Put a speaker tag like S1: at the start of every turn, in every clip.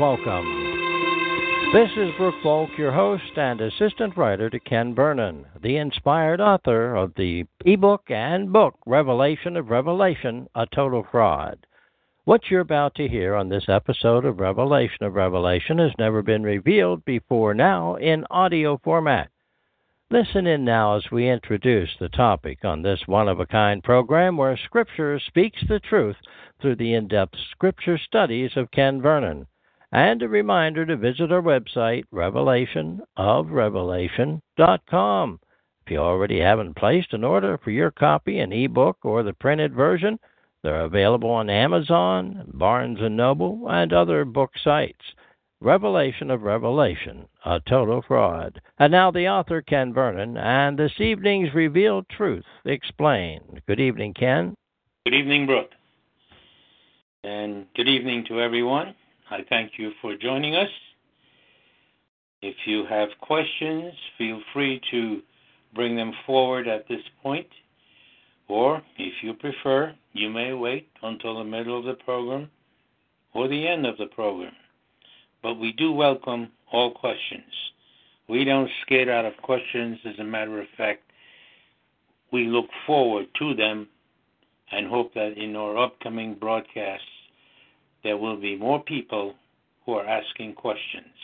S1: Welcome. This is Brooke Volk, your host and assistant writer to Ken Vernon, the inspired author of the ebook and book Revelation of Revelation, A Total Fraud. What you're about to hear on this episode of Revelation of Revelation has never been revealed before now in audio format. Listen in now as we introduce the topic on this one of a kind program where Scripture speaks the truth through the in depth Scripture studies of Ken Vernon. And a reminder to visit our website, revelationofrevelation.com. If you already haven't placed an order for your copy, an ebook, or the printed version, they're available on Amazon, Barnes & Noble, and other book sites. Revelation of Revelation, a total fraud. And now the author, Ken Vernon, and this evening's Revealed Truth Explained. Good evening, Ken.
S2: Good evening, Brooke. And good evening to everyone. I thank you for joining us. If you have questions, feel free to bring them forward at this point. Or, if you prefer, you may wait until the middle of the program or the end of the program but we do welcome all questions. We don't skate out of questions. As a matter of fact, we look forward to them and hope that in our upcoming broadcasts there will be more people who are asking questions.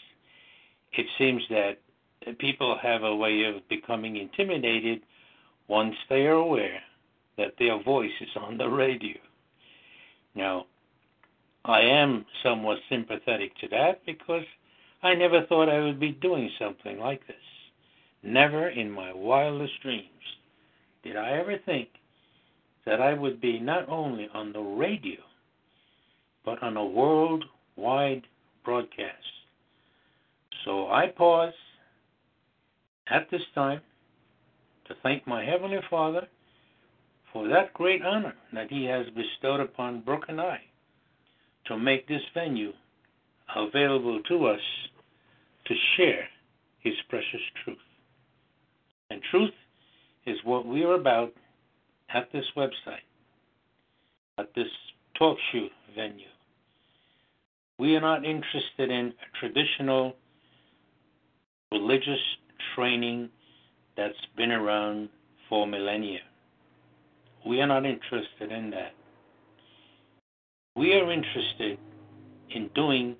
S2: It seems that people have a way of becoming intimidated once they are aware that their voice is on the radio. Now, I am somewhat sympathetic to that because I never thought I would be doing something like this. Never in my wildest dreams did I ever think that I would be not only on the radio, but on a worldwide broadcast. So I pause at this time to thank my Heavenly Father for that great honor that He has bestowed upon Brooke and I to make this venue available to us to share His precious truth. And truth is what we are about at this website, at this talk show venue. We are not interested in traditional religious training that's been around for millennia. We are not interested in that. We are interested in doing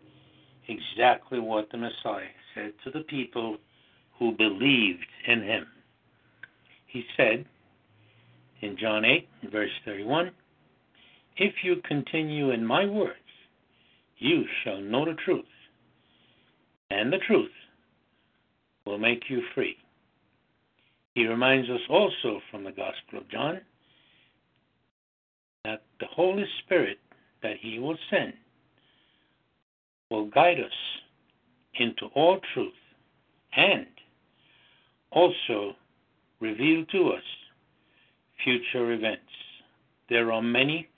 S2: exactly what the Messiah said to the people who believed in him. He said in John 8, verse 31, If you continue in my words, you shall know the truth, and the truth will make you free. He reminds us also from the Gospel of John that the Holy Spirit that He will send will guide us into all truth and also reveal to us future events. There are many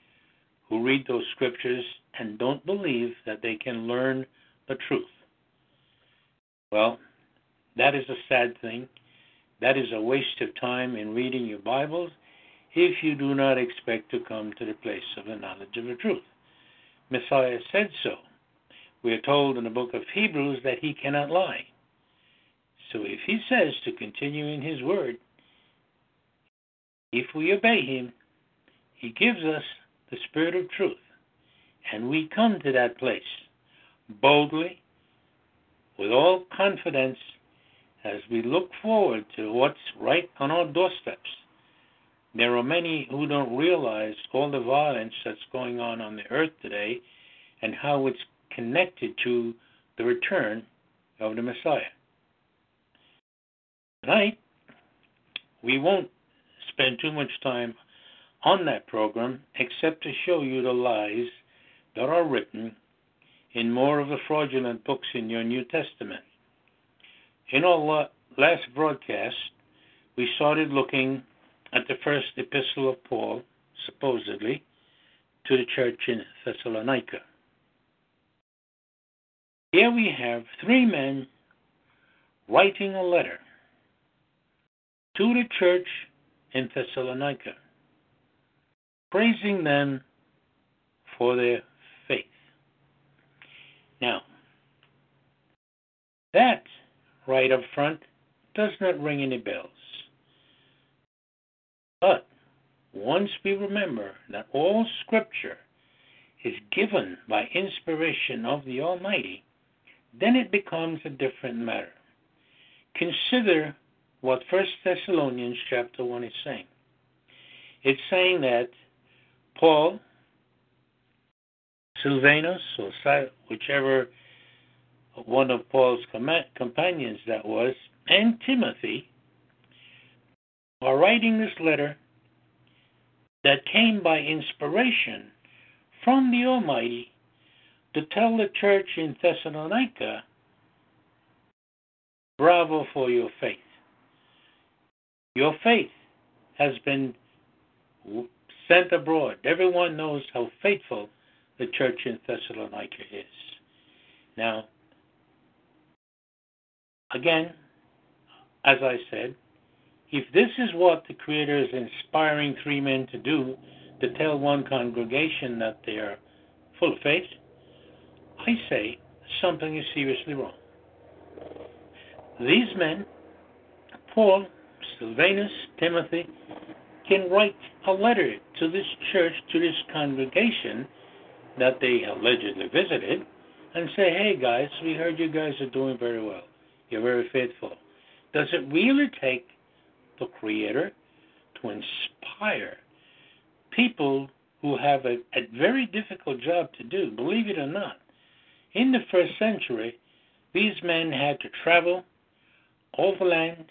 S2: who read those scriptures and don't believe that they can learn the truth. Well, that is a sad thing That is a waste of time in reading your Bibles if you do not expect to come to the place of the knowledge of the truth. Messiah said so. We are told in the book of Hebrews that he cannot lie. So if he says to continue in his word, if we obey him, he gives us the spirit of truth, and we come to that place boldly, with all confidence, as we look forward to what's right on our doorsteps. There are many who don't realize all the violence that's going on on the earth today and how it's connected to the return of the Messiah. Tonight, we won't spend too much time on that program except to show you the lies that are written in more of the fraudulent books in your New Testament. In our last broadcast, we started looking at the first epistle of Paul, supposedly, to the church in Thessalonica. Here we have three men writing a letter to the church in Thessalonica, praising them for their. Now, that right up front does not ring any bells. But once we remember that all Scripture is given by inspiration of the Almighty, then it becomes a different matter. Consider what First Thessalonians chapter 1 is saying. It's saying that Paul, Silvanus, or whichever one of Paul's companions that was, and Timothy are writing this letter that came by inspiration from the Almighty to tell the church in Thessalonica, bravo for your faith. Your faith has been sent abroad. Everyone knows how faithful the church in Thessalonica is. Now, again, as I said, if this is what the Creator is inspiring three men to do, to tell one congregation that they are full of faith, I say something is seriously wrong. These men, Paul, Silvanus, Timothy, can write a letter to this church, to this congregation that they allegedly visited, and say, hey guys, we heard you guys are doing very well. You're very faithful. Does it really take the Creator to inspire people who have a, a very difficult job to do, believe it or not? In the first century, these men had to travel overland,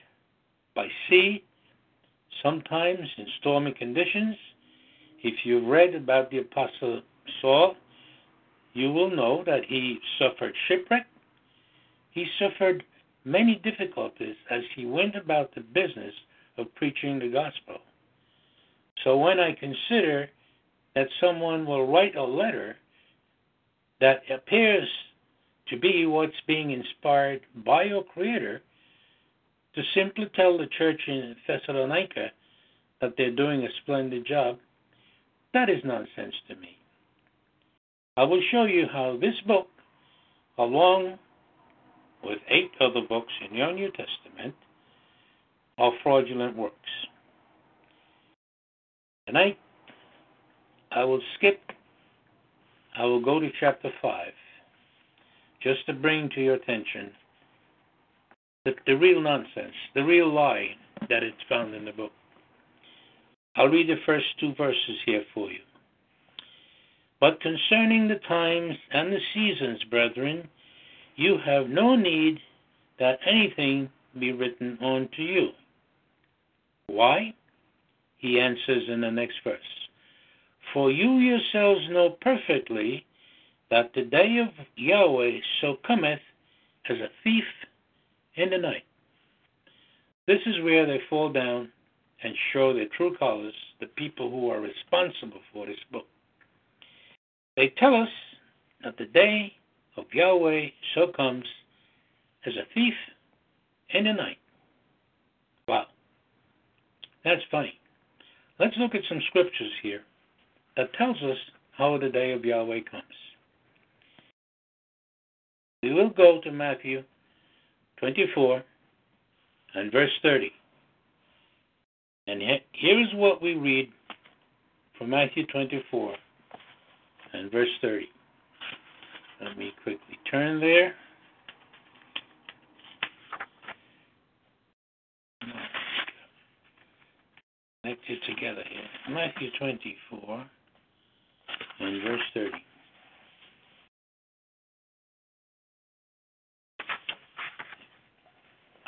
S2: by sea, sometimes in stormy conditions. If you've read about the Apostle Saul, you will know that he suffered shipwreck. He suffered many difficulties as he went about the business of preaching the gospel. So when I consider that someone will write a letter that appears to be what's being inspired by your Creator, to simply tell the church in Thessalonica that they're doing a splendid job, that is nonsense to me. I will show you how this book, along with eight other books in your New Testament, are fraudulent works. Tonight, I will skip, I will go to chapter 5, just to bring to your attention the, the real nonsense, the real lie that is found in the book. I'll read the first two verses here for you. But concerning the times and the seasons, brethren, you have no need that anything be written unto you. Why? He answers in the next verse. For you yourselves know perfectly that the day of Yahweh so cometh as a thief in the night. This is where they fall down and show their true colors, the people who are responsible for this book. They tell us that the day of Yahweh so comes as a thief in the night. Wow. That's funny. Let's look at some scriptures here that tells us how the day of Yahweh comes. We will go to Matthew 24 and verse 30. And here is what we read from Matthew 24 and verse 30. Let me quickly turn there. Connect it together here. Matthew 24 and verse 30.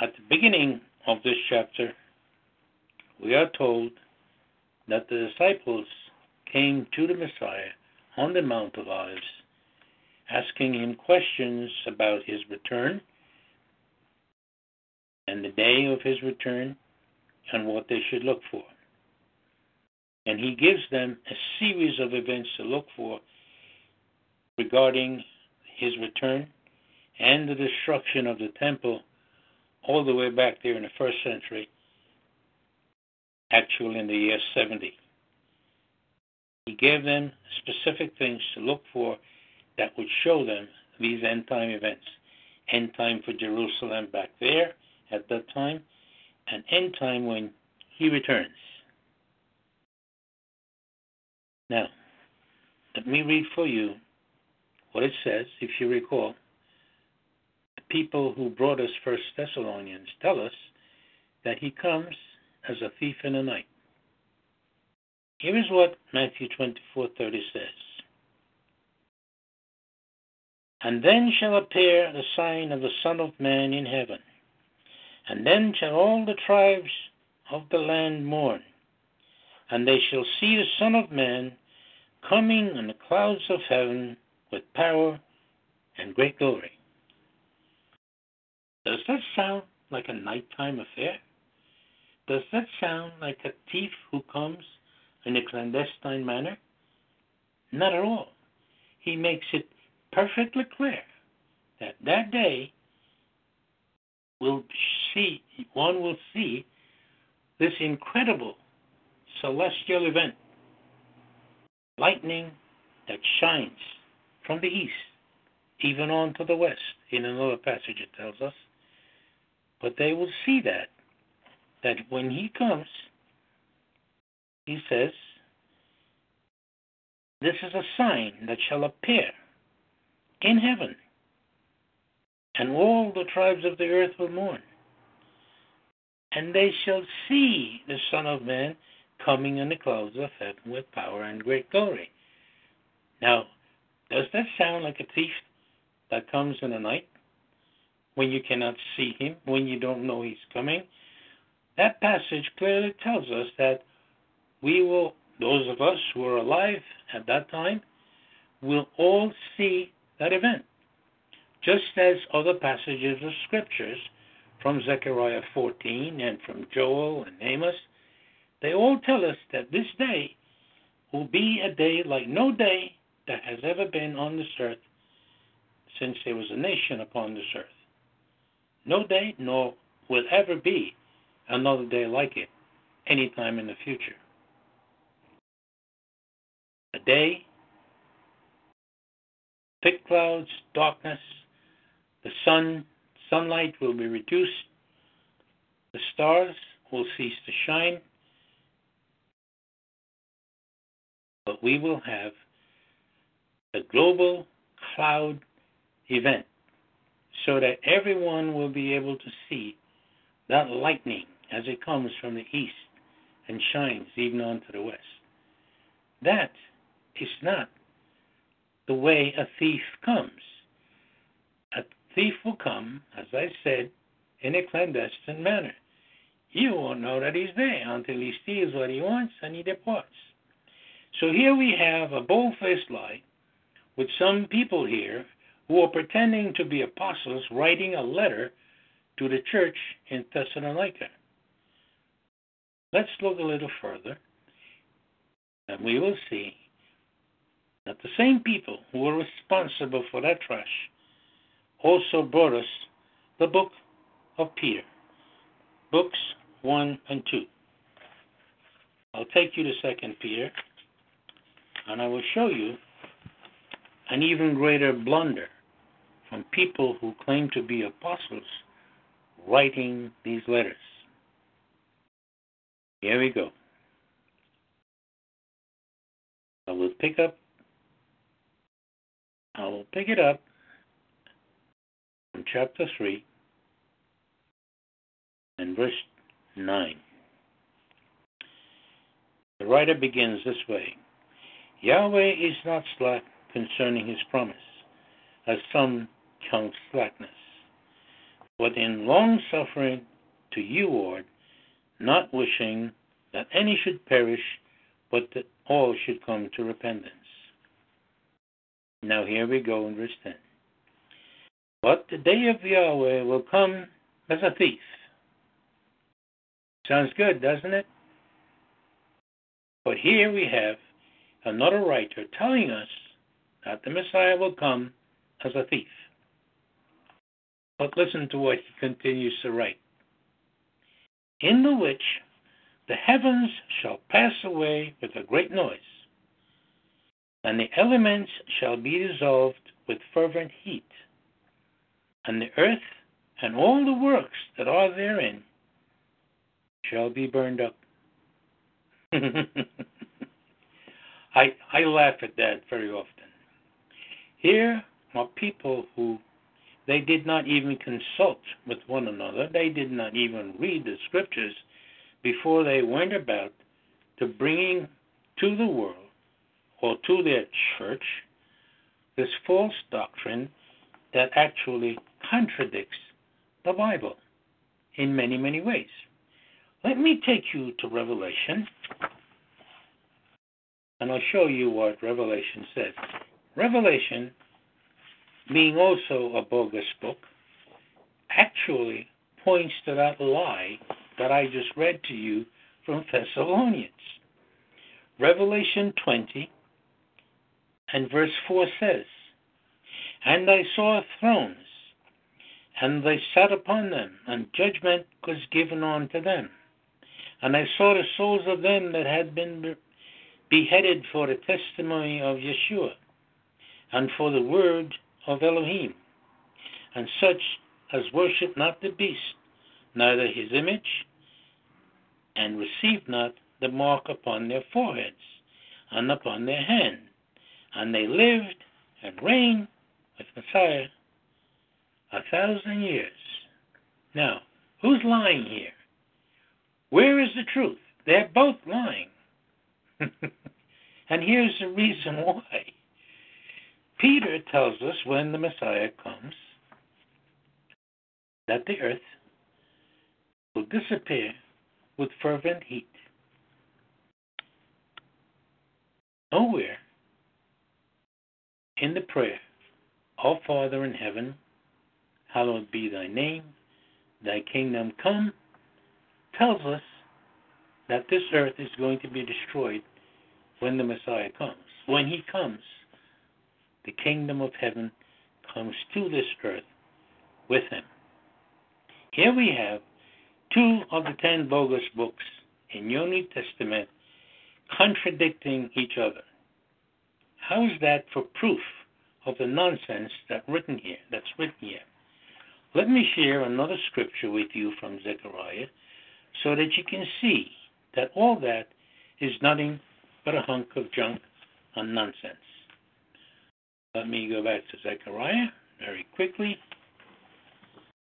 S2: At the beginning of this chapter, we are told that the disciples came to the Messiah on the Mount of Olives, asking him questions about his return and the day of his return and what they should look for. And he gives them a series of events to look for regarding his return and the destruction of the temple all the way back there in the first century, actually in the year 70. He gave them specific things to look for that would show them these end time events. End time for Jerusalem back there at that time, and end time when he returns. Now, let me read for you what it says, if you recall. The people who brought us First Thessalonians tell us that he comes as a thief in the night. Here is what Matthew 24:30 says. And then shall appear the sign of the Son of Man in heaven. And then shall all the tribes of the land mourn. And they shall see the Son of Man coming on the clouds of heaven with power and great glory. Does that sound like a nighttime affair? Does that sound like a thief who comes in a clandestine manner? Not at all. He makes it perfectly clear that that day will see one will see this incredible celestial event lightning that shines from the east even on to the west in another passage it tells us but they will see that that when he comes he says, This is a sign that shall appear in heaven, and all the tribes of the earth will mourn. And they shall see the Son of Man coming in the clouds of heaven with power and great glory. Now, does that sound like a thief that comes in the night when you cannot see him, when you don't know he's coming? That passage clearly tells us that we will, those of us who are alive at that time, will all see that event. Just as other passages of scriptures from Zechariah 14 and from Joel and Amos, they all tell us that this day will be a day like no day that has ever been on this earth since there was a nation upon this earth. No day, nor will ever be another day like it anytime in the future day, thick clouds, darkness, the sun, sunlight will be reduced, the stars will cease to shine, but we will have a global cloud event so that everyone will be able to see that lightning as it comes from the east and shines even onto the west. That is not the way a thief comes. A thief will come, as I said, in a clandestine manner. You won't know that he's there until he steals what he wants and he departs. So here we have a bold faced lie with some people here who are pretending to be apostles writing a letter to the church in Thessalonica. Let's look a little further, and we will see that the same people who were responsible for that trash also brought us the book of Peter, books 1 and 2. I'll take you to Second Peter, and I will show you an even greater blunder from people who claim to be apostles writing these letters. Here we go. I will pick up I will pick it up from chapter 3 and verse 9. The writer begins this way Yahweh is not slack concerning his promise, as some count slackness, but in long suffering to you, not wishing that any should perish, but that all should come to repentance. Now here we go in verse 10. But the day of Yahweh will come as a thief. Sounds good, doesn't it? But here we have another writer telling us that the Messiah will come as a thief. But listen to what he continues to write. In the which the heavens shall pass away with a great noise, and the elements shall be dissolved with fervent heat, and the earth and all the works that are therein shall be burned up. I I laugh at that very often. Here are people who they did not even consult with one another. They did not even read the scriptures before they went about to bringing to the world or to their church this false doctrine that actually contradicts the Bible in many, many ways. Let me take you to Revelation, and I'll show you what Revelation says. Revelation, being also a bogus book, actually points to that lie that I just read to you from Thessalonians. Revelation 20 and verse 4 says, And I saw thrones, and they sat upon them, and judgment was given unto them. And I saw the souls of them that had been beheaded for the testimony of Yeshua, and for the word of Elohim, and such as worshipped not the beast, neither his image, and received not the mark upon their foreheads and upon their hand. And they lived and reigned with Messiah a thousand years. Now, who's lying here? Where is the truth? They're both lying. and here's the reason why. Peter tells us when the Messiah comes that the earth will disappear with fervent heat. Nowhere in the prayer, Our Father in heaven, hallowed be thy name, thy kingdom come, tells us that this earth is going to be destroyed when the Messiah comes. When he comes, the kingdom of heaven comes to this earth with him. Here we have two of the ten bogus books in your New Testament contradicting each other. How is that for proof of the nonsense that written here that's written here? Let me share another scripture with you from Zechariah so that you can see that all that is nothing but a hunk of junk and nonsense. Let me go back to Zechariah very quickly.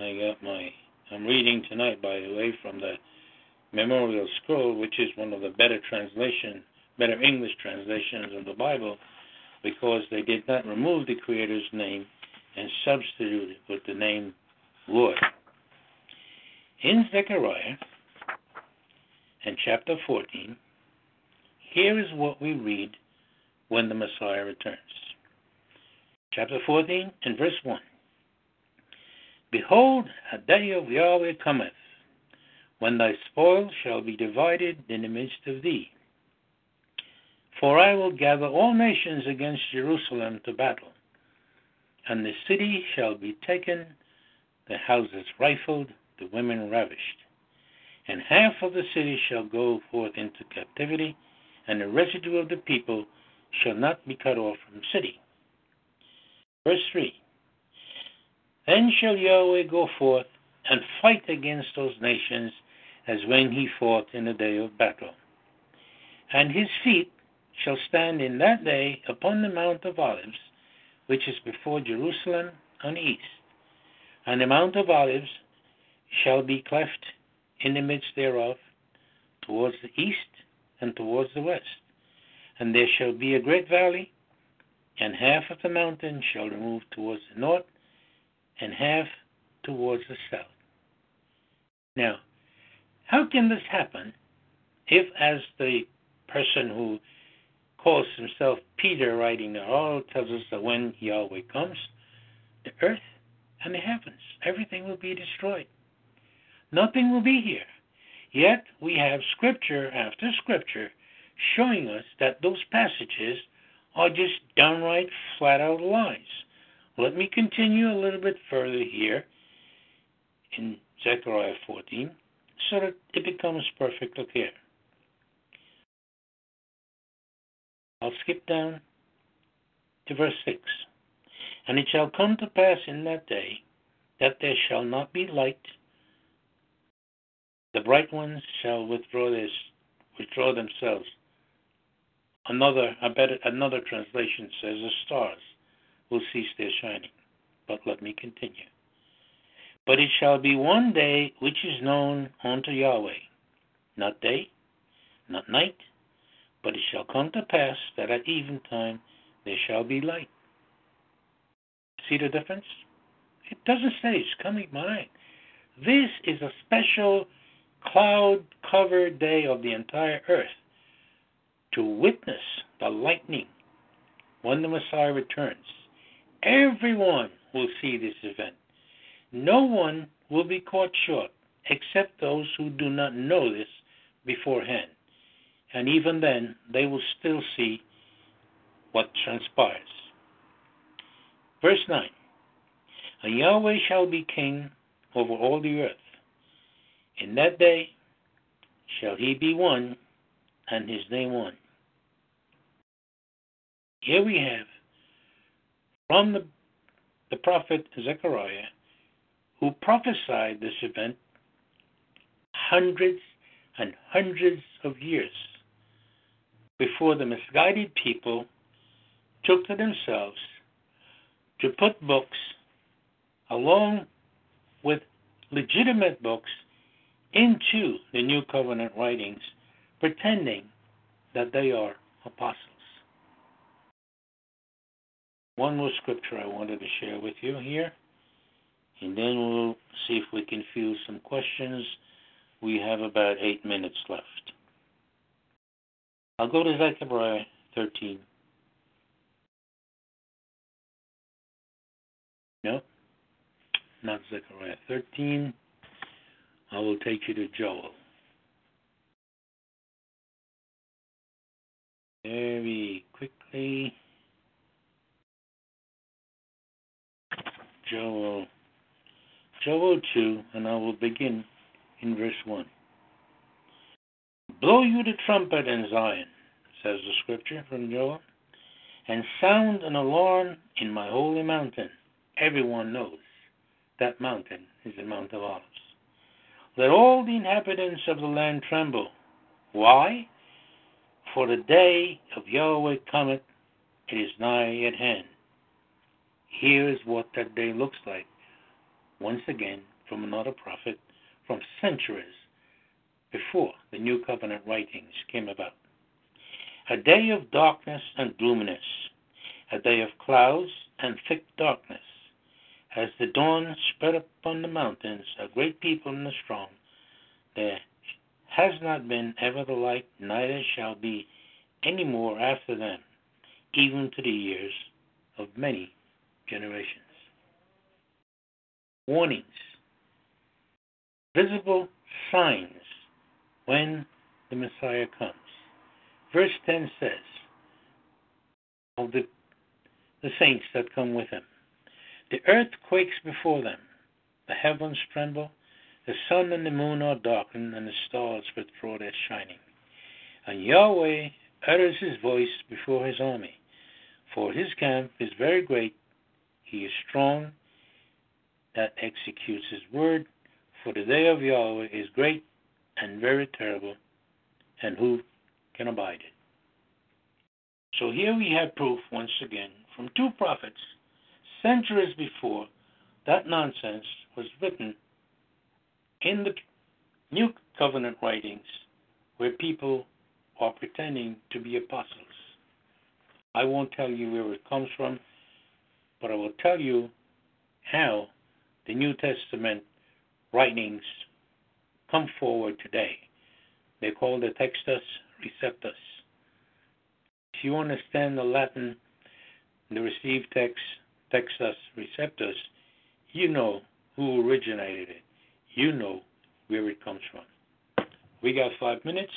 S2: I got my I'm reading tonight, by the way, from the Memorial Scroll, which is one of the better translation, better English translations of the Bible, because they did not remove the Creator's name and substitute it with the name Lord. In Zechariah, in chapter 14, here is what we read when the Messiah returns. Chapter 14 and verse 1. Behold, a day of Yahweh cometh, when thy spoil shall be divided in the midst of thee. For I will gather all nations against Jerusalem to battle, and the city shall be taken, the houses rifled, the women ravished. and half of the city shall go forth into captivity, and the residue of the people shall not be cut off from the city. Verse 3 Then shall Yahweh go forth and fight against those nations as when he fought in the day of battle. And his feet shall stand in that day upon the Mount of Olives, which is before Jerusalem on the east. And the Mount of Olives shall be cleft in the midst thereof, towards the east and towards the west. And there shall be a great valley, and half of the mountain shall remove towards the north, and half towards the south. Now, how can this happen if, as the person who calls himself Peter writing oh, the all tells us that when Yahweh comes, the earth and the heavens, everything will be destroyed. Nothing will be here. Yet we have scripture after scripture showing us that those passages are just downright flat out lies. Let me continue a little bit further here in Zechariah 14 so that it becomes perfectly clear. I'll skip down to verse 6. And it shall come to pass in that day that there shall not be light. The bright ones shall withdraw this, withdraw themselves. Another, a better, another translation says the stars will cease their shining. But let me continue. But it shall be one day which is known unto Yahweh, not day, not night, but it shall come to pass that at eventime there shall be light. See the difference? It doesn't say it's coming by. This is a special cloud covered day of the entire earth to witness the lightning when the Messiah returns. Everyone will see this event. No one will be caught short except those who do not know this beforehand. And even then, they will still see what transpires. Verse 9 And Yahweh shall be king over all the earth. In that day shall he be one, and his name one. Here we have from the, the prophet Zechariah, who prophesied this event hundreds and hundreds of years before the misguided people took to themselves to put books along with legitimate books into the New Covenant writings, pretending that they are apostles. One more scripture I wanted to share with you here, and then we'll see if we can field some questions. We have about eight minutes left. I'll go to Zechariah 13. No, not Zechariah 13. I will take you to Joel. Very quickly. Joel. Joel 2, and I will begin in verse 1. Blow you the trumpet in Zion, says the scripture from Joel, and sound an alarm in my holy mountain. Everyone knows that mountain is the Mount of Olives. Let all the inhabitants of the land tremble. Why? For the day of Yahweh cometh, it is nigh at hand. Here is what that day looks like. Once again, from another prophet from centuries before the New Covenant writings came about. A day of darkness and gloominess, a day of clouds and thick darkness. As the dawn spread upon the mountains, a great people and a strong, there has not been ever the like, neither shall be any more after them, even to the years of many generations. Warnings, visible signs when the Messiah comes. Verse 10 says of the, the saints that come with him The earth quakes before them, the heavens tremble, The sun and the moon are darkened, and the stars withdraw their shining. And Yahweh utters his voice before his army. For his camp is very great, he is strong that executes his word. For the day of Yahweh is great and very terrible, and who can abide it? So here we have proof once again from two prophets centuries before that nonsense was written in the New Covenant writings where people are pretending to be apostles. I won't tell you where it comes from, but I will tell you how the New Testament writings come forward today. They call the Textus Receptus. If you understand the Latin, the received text, Textus Receptus, you know who originated it. You know where it comes from. We got five minutes,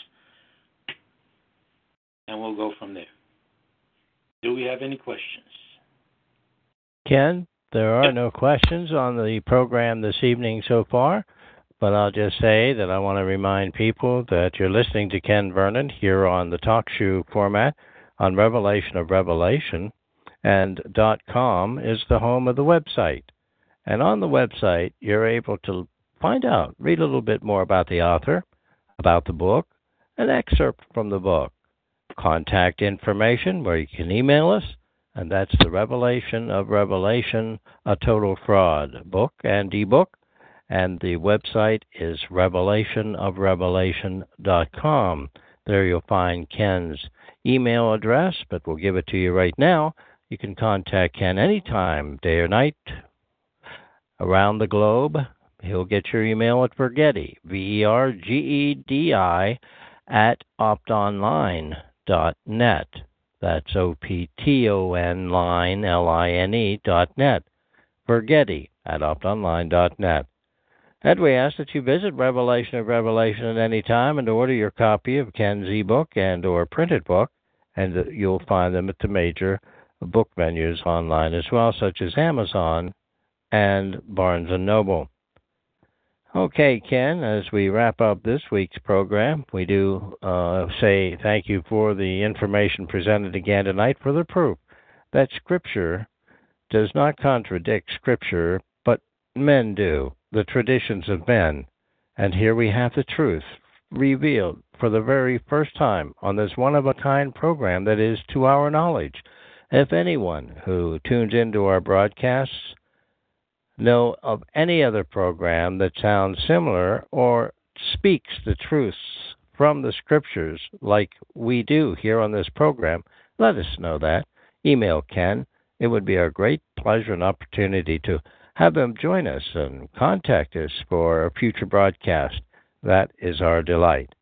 S2: and we'll go from there. Do we have any questions?
S1: Ken, there are no questions on the program this evening so far, but I'll just say that I want to remind people that you're listening to Ken Vernon here on the talk show format on Revelation of Revelation, and .com is the home of the website. And on the website, you're able to find out, read a little bit more about the author, about the book, an excerpt from the book, contact information where you can email us, and that's the Revelation of Revelation, a total fraud book and ebook. And the website is revelationofrevelation.com. There you'll find Ken's email address, but we'll give it to you right now. You can contact Ken anytime, day or night, around the globe. He'll get your email at Vergedi, V E R G E D I, at optonline.net. That's O P T O N line L I N E dot net. Vergedi at optonline.net. And we ask that you visit Revelation of Revelation at any time and order your copy of Ken's ebook and or printed book, and you'll find them at the major book venues online as well, such as Amazon and Barnes and Noble. Okay, Ken, as we wrap up this week's program, we do uh, say thank you for the information presented again tonight for the proof that Scripture does not contradict Scripture, men do, the traditions of men. And here we have the truth revealed for the very first time on this one of a kind program that is to our knowledge. If anyone who tunes into our broadcasts know of any other program that sounds similar or speaks the truths from the scriptures like we do here on this program, let us know that. Email Ken. It would be our great pleasure and opportunity to have them join us and contact us for a future broadcast. That is our delight.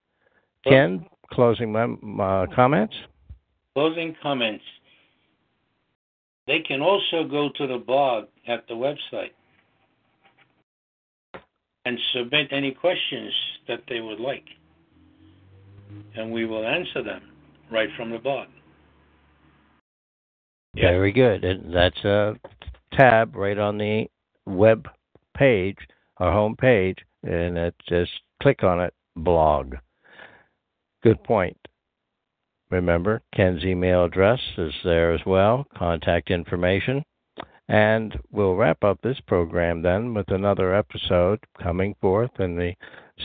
S1: Ken, closing uh, comments?
S2: Closing comments. They can also go to the blog at the website and submit any questions that they would like. And we will answer them right from the blog.
S1: Yeah. Very good. And that's a tab right on the web page, our home page, and it just click on it, blog. Good point. Remember, Ken's email address is there as well, contact information. And we'll wrap up this program then with another episode coming forth in the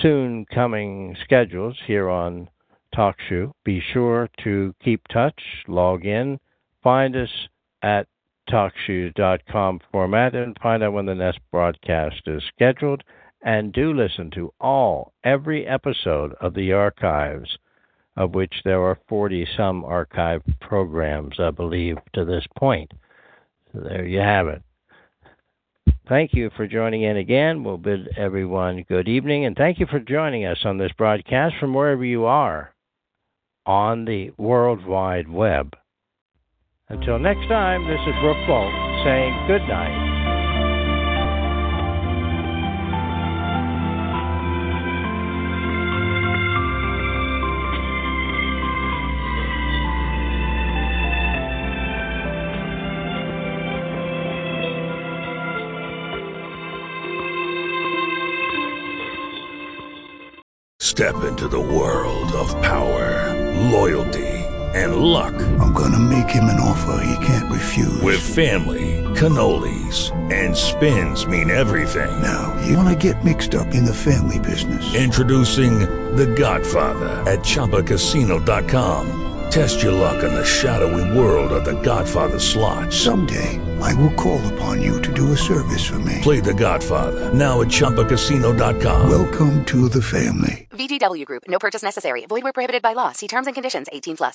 S1: soon coming schedules here on TalkShoe. Be sure to keep touch, log in, find us at talkshoe.com format and find out when the next broadcast is scheduled. And do listen to all, every episode of the archives, of which there are 40 some archive programs, I believe, to this point. So there you have it. Thank you for joining in again. We'll bid everyone good evening, and thank you for joining us on this broadcast from wherever you are on the World Wide Web. Until next time, this is Brooke Folk saying good night.
S3: Step into the world of power, loyalty, and luck.
S4: I'm gonna make him an offer he can't refuse.
S3: With family, cannolis, and spins mean everything.
S4: Now, you wanna get mixed up in the family business.
S3: Introducing The Godfather at ChumbaCasino.com. Test your luck in the shadowy world of The Godfather slot.
S4: Someday, I will call upon you to do a service for me.
S3: Play The Godfather now at ChumbaCasino.com.
S4: Welcome to the family.
S5: VGW Group. No purchase necessary. Void where prohibited by law. See terms and conditions. 18 plus.